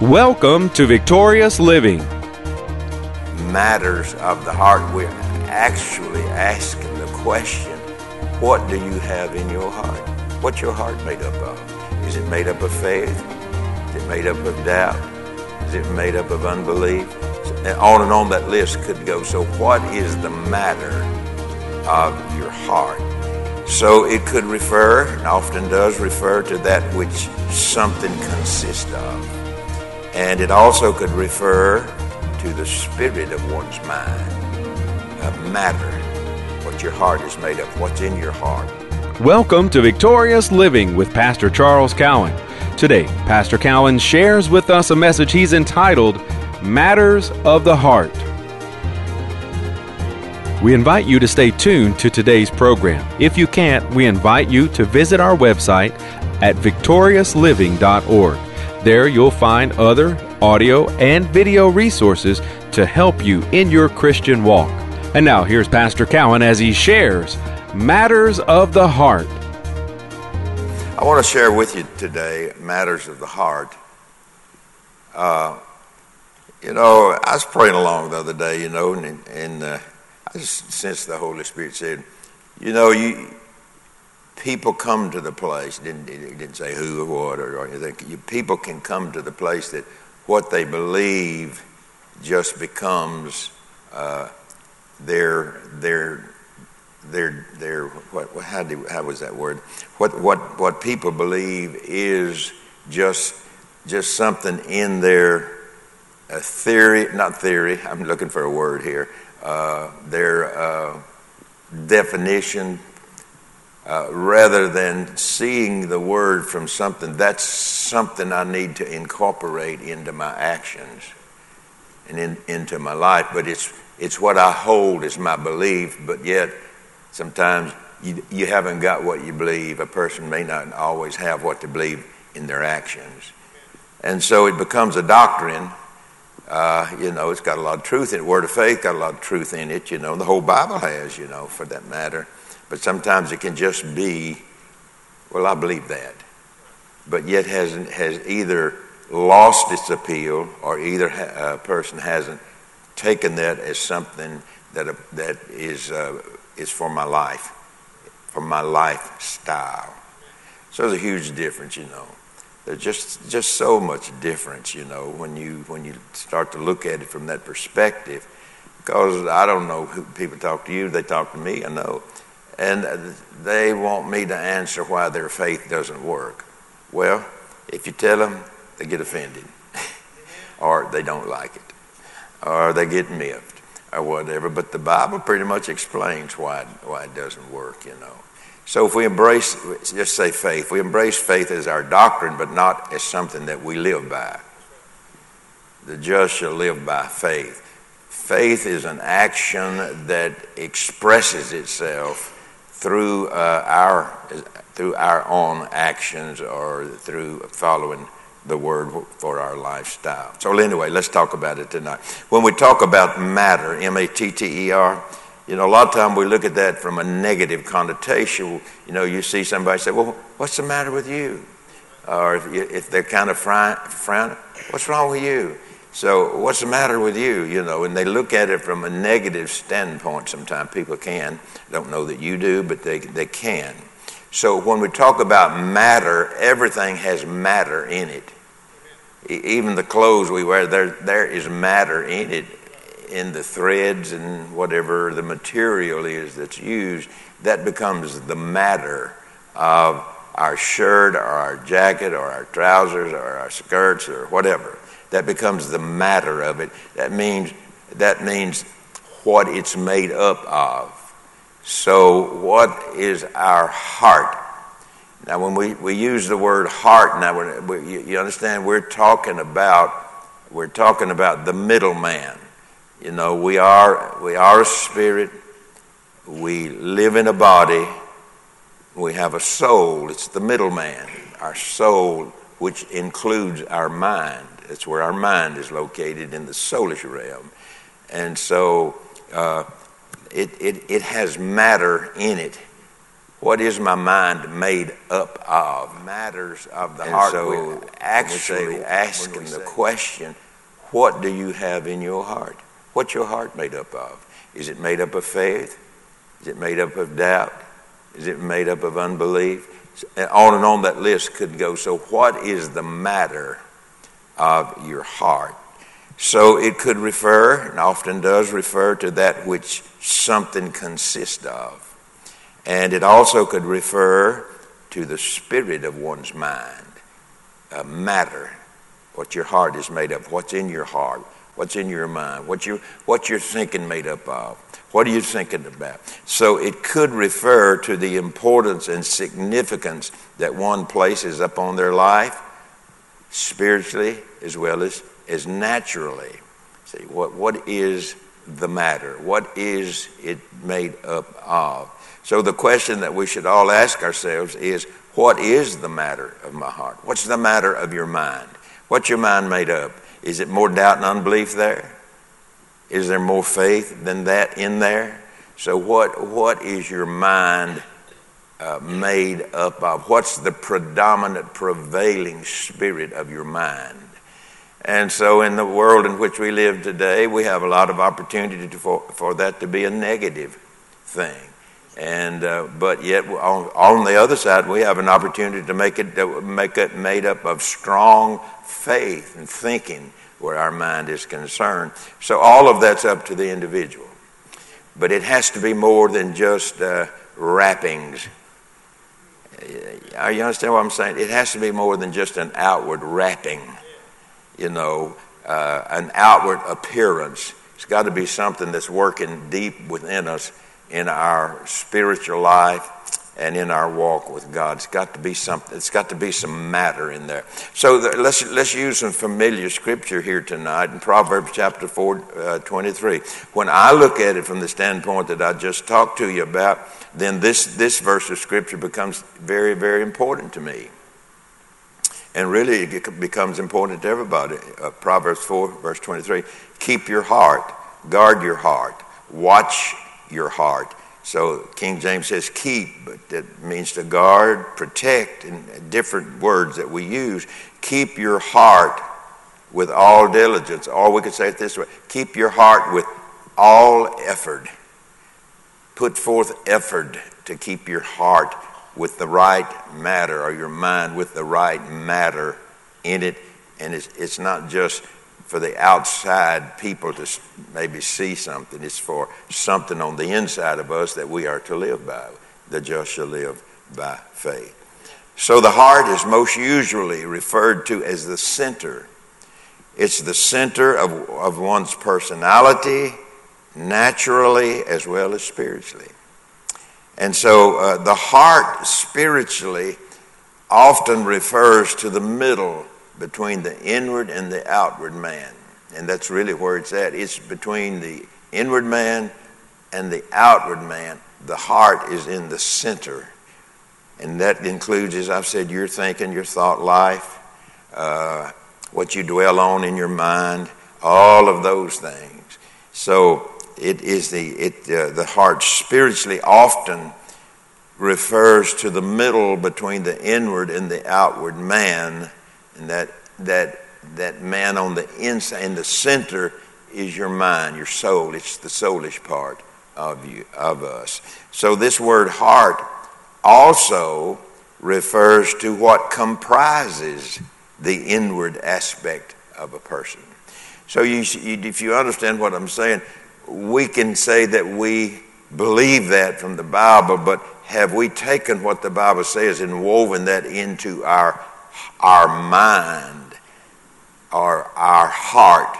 Welcome to Victorious Living. Matters of the heart. We're actually asking the question what do you have in your heart? What's your heart made up of? Is it made up of faith? Is it made up of doubt? Is it made up of unbelief? And on and on that list could go. So, what is the matter of your heart? So, it could refer, and often does refer, to that which something consists of. And it also could refer to the spirit of one's mind, a matter, what your heart is made of, what's in your heart. Welcome to Victorious Living with Pastor Charles Cowan. Today, Pastor Cowan shares with us a message he's entitled Matters of the Heart. We invite you to stay tuned to today's program. If you can't, we invite you to visit our website at victoriousliving.org. There you'll find other audio and video resources to help you in your Christian walk. And now here's Pastor Cowan as he shares Matters of the Heart. I want to share with you today matters of the heart. Uh, you know, I was praying along the other day, you know, and, and uh, I just sensed the Holy Spirit said, you know, you people come to the place, didn't, didn't say who or what or, anything, people can come to the place that what they believe just becomes uh, their, their, their, their what, how, do, how was that word? What, what, what people believe is just, just something in their theory, not theory, I'm looking for a word here, uh, their uh, definition, uh, rather than seeing the word from something, that's something I need to incorporate into my actions and in, into my life. But it's, it's what I hold as my belief, but yet sometimes you, you haven't got what you believe. A person may not always have what to believe in their actions. And so it becomes a doctrine. Uh, you know, it's got a lot of truth in it. Word of faith got a lot of truth in it. You know, the whole Bible has, you know, for that matter. But sometimes it can just be, well, I believe that. But yet hasn't, has either lost its appeal or either a person hasn't taken that as something that, uh, that is, uh, is for my life, for my lifestyle. So there's a huge difference, you know. There's just, just so much difference, you know, when you, when you start to look at it from that perspective. Because I don't know who people talk to you, they talk to me, I know and they want me to answer why their faith doesn't work. Well, if you tell them, they get offended, or they don't like it, or they get miffed, or whatever. But the Bible pretty much explains why, why it doesn't work, you know. So if we embrace, just say faith, we embrace faith as our doctrine, but not as something that we live by. The just shall live by faith. Faith is an action that expresses itself through uh, our through our own actions or through following the word for our lifestyle. So anyway, let's talk about it tonight. When we talk about matter, M-A-T-T-E-R, you know, a lot of time we look at that from a negative connotation. You know, you see somebody say, "Well, what's the matter with you?" Or if, if they're kind of frowning, "What's wrong with you?" So, what's the matter with you? You know, and they look at it from a negative standpoint. Sometimes people can. Don't know that you do, but they, they can. So, when we talk about matter, everything has matter in it. Even the clothes we wear, there, there is matter in it, in the threads and whatever the material is that's used. That becomes the matter of our shirt or our jacket or our trousers or our skirts or whatever that becomes the matter of it. That means that means what it's made up of. So, what is our heart? Now, when we, we use the word heart, now we, you, you understand we're talking about we're talking about the middleman. You know, we are we are a spirit. We live in a body. We have a soul. It's the middleman. Our soul, which includes our mind. That's where our mind is located in the soulish realm. And so uh, it, it, it has matter in it. What is my mind made up of? Matters of the and heart. So actually asking the question, what do you have in your heart? What's your heart made up of? Is it made up of faith? Is it made up of doubt? Is it made up of unbelief? On and on that list could go. So, what is the matter of your heart? So, it could refer, and often does refer, to that which something consists of. And it also could refer to the spirit of one's mind, a matter, what your heart is made of, what's in your heart, what's in your mind, what, you, what you're thinking made up of. What are you thinking about? So it could refer to the importance and significance that one places upon their life, spiritually as well as, as naturally. See, what, what is the matter? What is it made up of? So the question that we should all ask ourselves is what is the matter of my heart? What's the matter of your mind? What's your mind made up? Is it more doubt and unbelief there? Is there more faith than that in there? So what what is your mind uh, made up of? What's the predominant prevailing spirit of your mind? And so, in the world in which we live today, we have a lot of opportunity to, for, for that to be a negative thing. And uh, but yet on, on, the other side, we have an opportunity to make it make it made up of strong faith and thinking where our mind is concerned. So all of that's up to the individual, but it has to be more than just uh, wrappings. You understand what I'm saying? It has to be more than just an outward wrapping. You know, uh, an outward appearance. It's got to be something that's working deep within us in our spiritual life and in our walk with God. It's got to be something. It's got to be some matter in there. So the, let's let's use some familiar scripture here tonight in Proverbs chapter four, uh, 23. When I look at it from the standpoint that I just talked to you about, then this this verse of scripture becomes very very important to me. And really, it becomes important to everybody. Uh, Proverbs 4, verse 23 Keep your heart, guard your heart, watch your heart. So King James says keep, but that means to guard, protect, and different words that we use. Keep your heart with all diligence. Or we could say it this way keep your heart with all effort. Put forth effort to keep your heart with the right matter or your mind with the right matter in it. And it's, it's not just for the outside people to maybe see something. It's for something on the inside of us that we are to live by. The just shall live by faith. So the heart is most usually referred to as the center. It's the center of, of one's personality, naturally as well as spiritually. And so uh, the heart spiritually often refers to the middle between the inward and the outward man. And that's really where it's at. It's between the inward man and the outward man. The heart is in the center. And that includes, as I've said, your thinking, your thought life, uh, what you dwell on in your mind, all of those things. So it is the, it, uh, the heart spiritually often refers to the middle between the inward and the outward man and that, that, that man on the inside, in the center, is your mind, your soul. It's the soulish part of you, of us. So this word heart also refers to what comprises the inward aspect of a person. So you, if you understand what I'm saying, we can say that we believe that from the Bible, but have we taken what the Bible says and woven that into our our mind or our heart.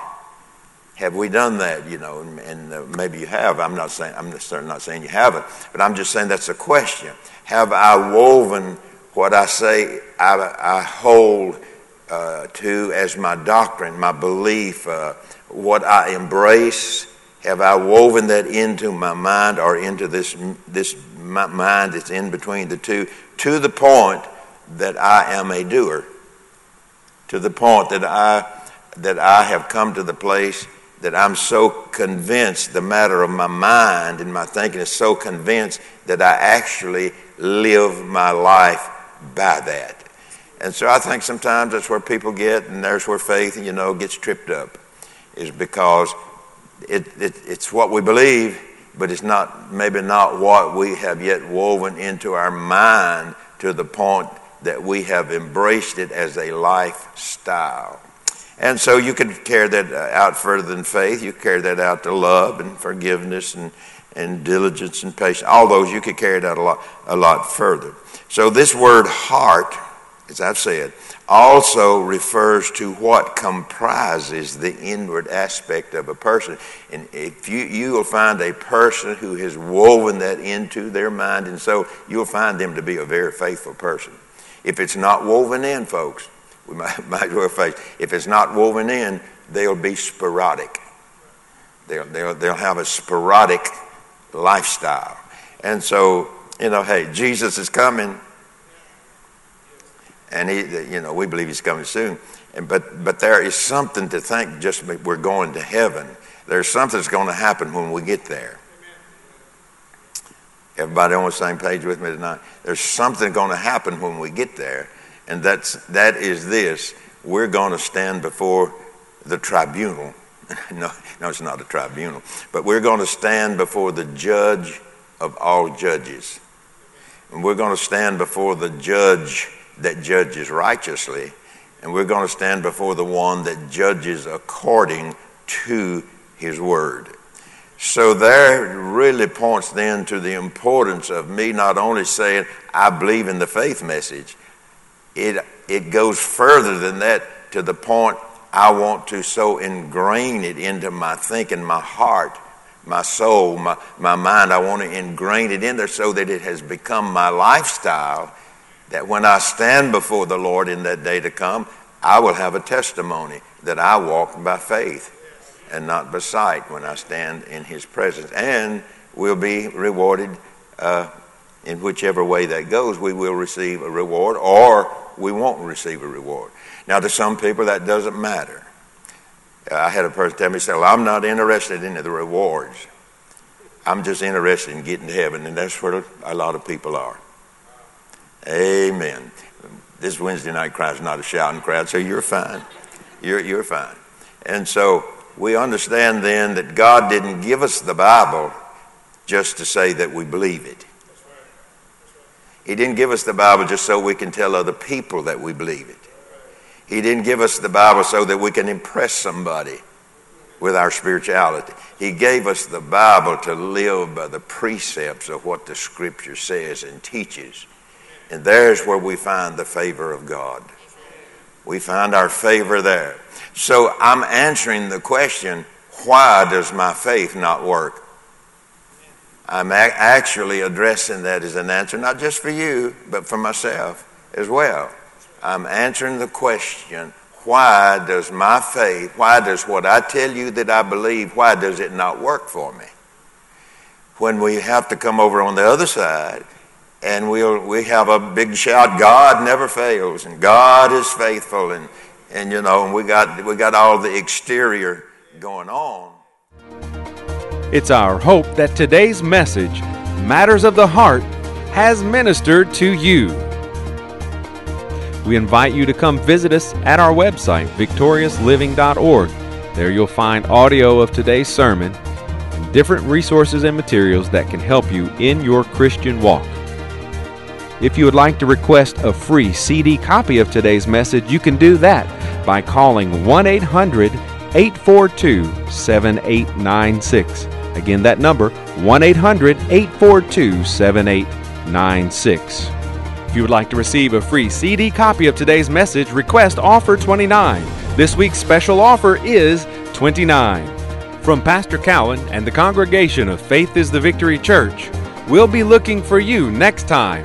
Have we done that? You know, and, and uh, maybe you have. I'm not saying I'm not saying you haven't, but I'm just saying that's a question. Have I woven what I say I, I hold uh, to as my doctrine, my belief, uh, what I embrace? Have I woven that into my mind or into this this mind that's in between the two to the point that I am a doer, to the point that I, that I have come to the place that I'm so convinced, the matter of my mind and my thinking is so convinced that I actually live my life by that. And so I think sometimes that's where people get, and there's where faith, you know, gets tripped up, is because it, it, it's what we believe, but it's not maybe not what we have yet woven into our mind to the point that we have embraced it as a lifestyle. And so you could carry that uh, out further than faith. You carry that out to love and forgiveness and, and diligence and patience. All those you could carry that a lot, a lot further. So this word heart, as I've said, also refers to what comprises the inward aspect of a person. And if you, you will find a person who has woven that into their mind, and so you'll find them to be a very faithful person. If it's not woven in, folks, we might, might well face. If it's not woven in, they'll be sporadic. They'll, they'll, they'll have a sporadic lifestyle. And so, you know, hey, Jesus is coming. And he, you know, we believe he's coming soon. And, but, but there is something to think just we're going to heaven. There's something that's going to happen when we get there. Everybody on the same page with me tonight? There's something going to happen when we get there and that's, that is this we're going to stand before the tribunal. no, no, it's not a tribunal, but we're going to stand before the judge of all judges. And we're going to stand before the judge that judges righteously. And we're going to stand before the one that judges according to his word. So there really points then to the importance of me not only saying, I believe in the faith message, it, it goes further than that to the point I want to so ingrain it into my thinking, my heart, my soul, my, my mind. I want to ingrain it in there so that it has become my lifestyle. That when I stand before the Lord in that day to come, I will have a testimony that I walk by faith and not by sight when I stand in His presence. And we'll be rewarded uh, in whichever way that goes. We will receive a reward or we won't receive a reward. Now, to some people, that doesn't matter. I had a person tell me, say, well, I'm not interested in the rewards. I'm just interested in getting to heaven, and that's where a lot of people are. Amen. This Wednesday night crowd is not a shouting crowd, so you're fine. You're, you're fine. And so we understand then that God didn't give us the Bible just to say that we believe it. He didn't give us the Bible just so we can tell other people that we believe it. He didn't give us the Bible so that we can impress somebody with our spirituality. He gave us the Bible to live by the precepts of what the Scripture says and teaches. And there's where we find the favor of God. We find our favor there. So I'm answering the question why does my faith not work? I'm actually addressing that as an answer, not just for you, but for myself as well. I'm answering the question why does my faith, why does what I tell you that I believe, why does it not work for me? When we have to come over on the other side and we'll, we have a big shout, God never fails and God is faithful and, and you know, and we got, we got all the exterior going on. It's our hope that today's message, Matters of the Heart, has ministered to you. We invite you to come visit us at our website, victoriousliving.org. There you'll find audio of today's sermon and different resources and materials that can help you in your Christian walk. If you would like to request a free CD copy of today's message, you can do that by calling 1 800 842 7896. Again, that number 1 800 842 7896. If you would like to receive a free CD copy of today's message, request offer 29. This week's special offer is 29. From Pastor Cowan and the congregation of Faith is the Victory Church, we'll be looking for you next time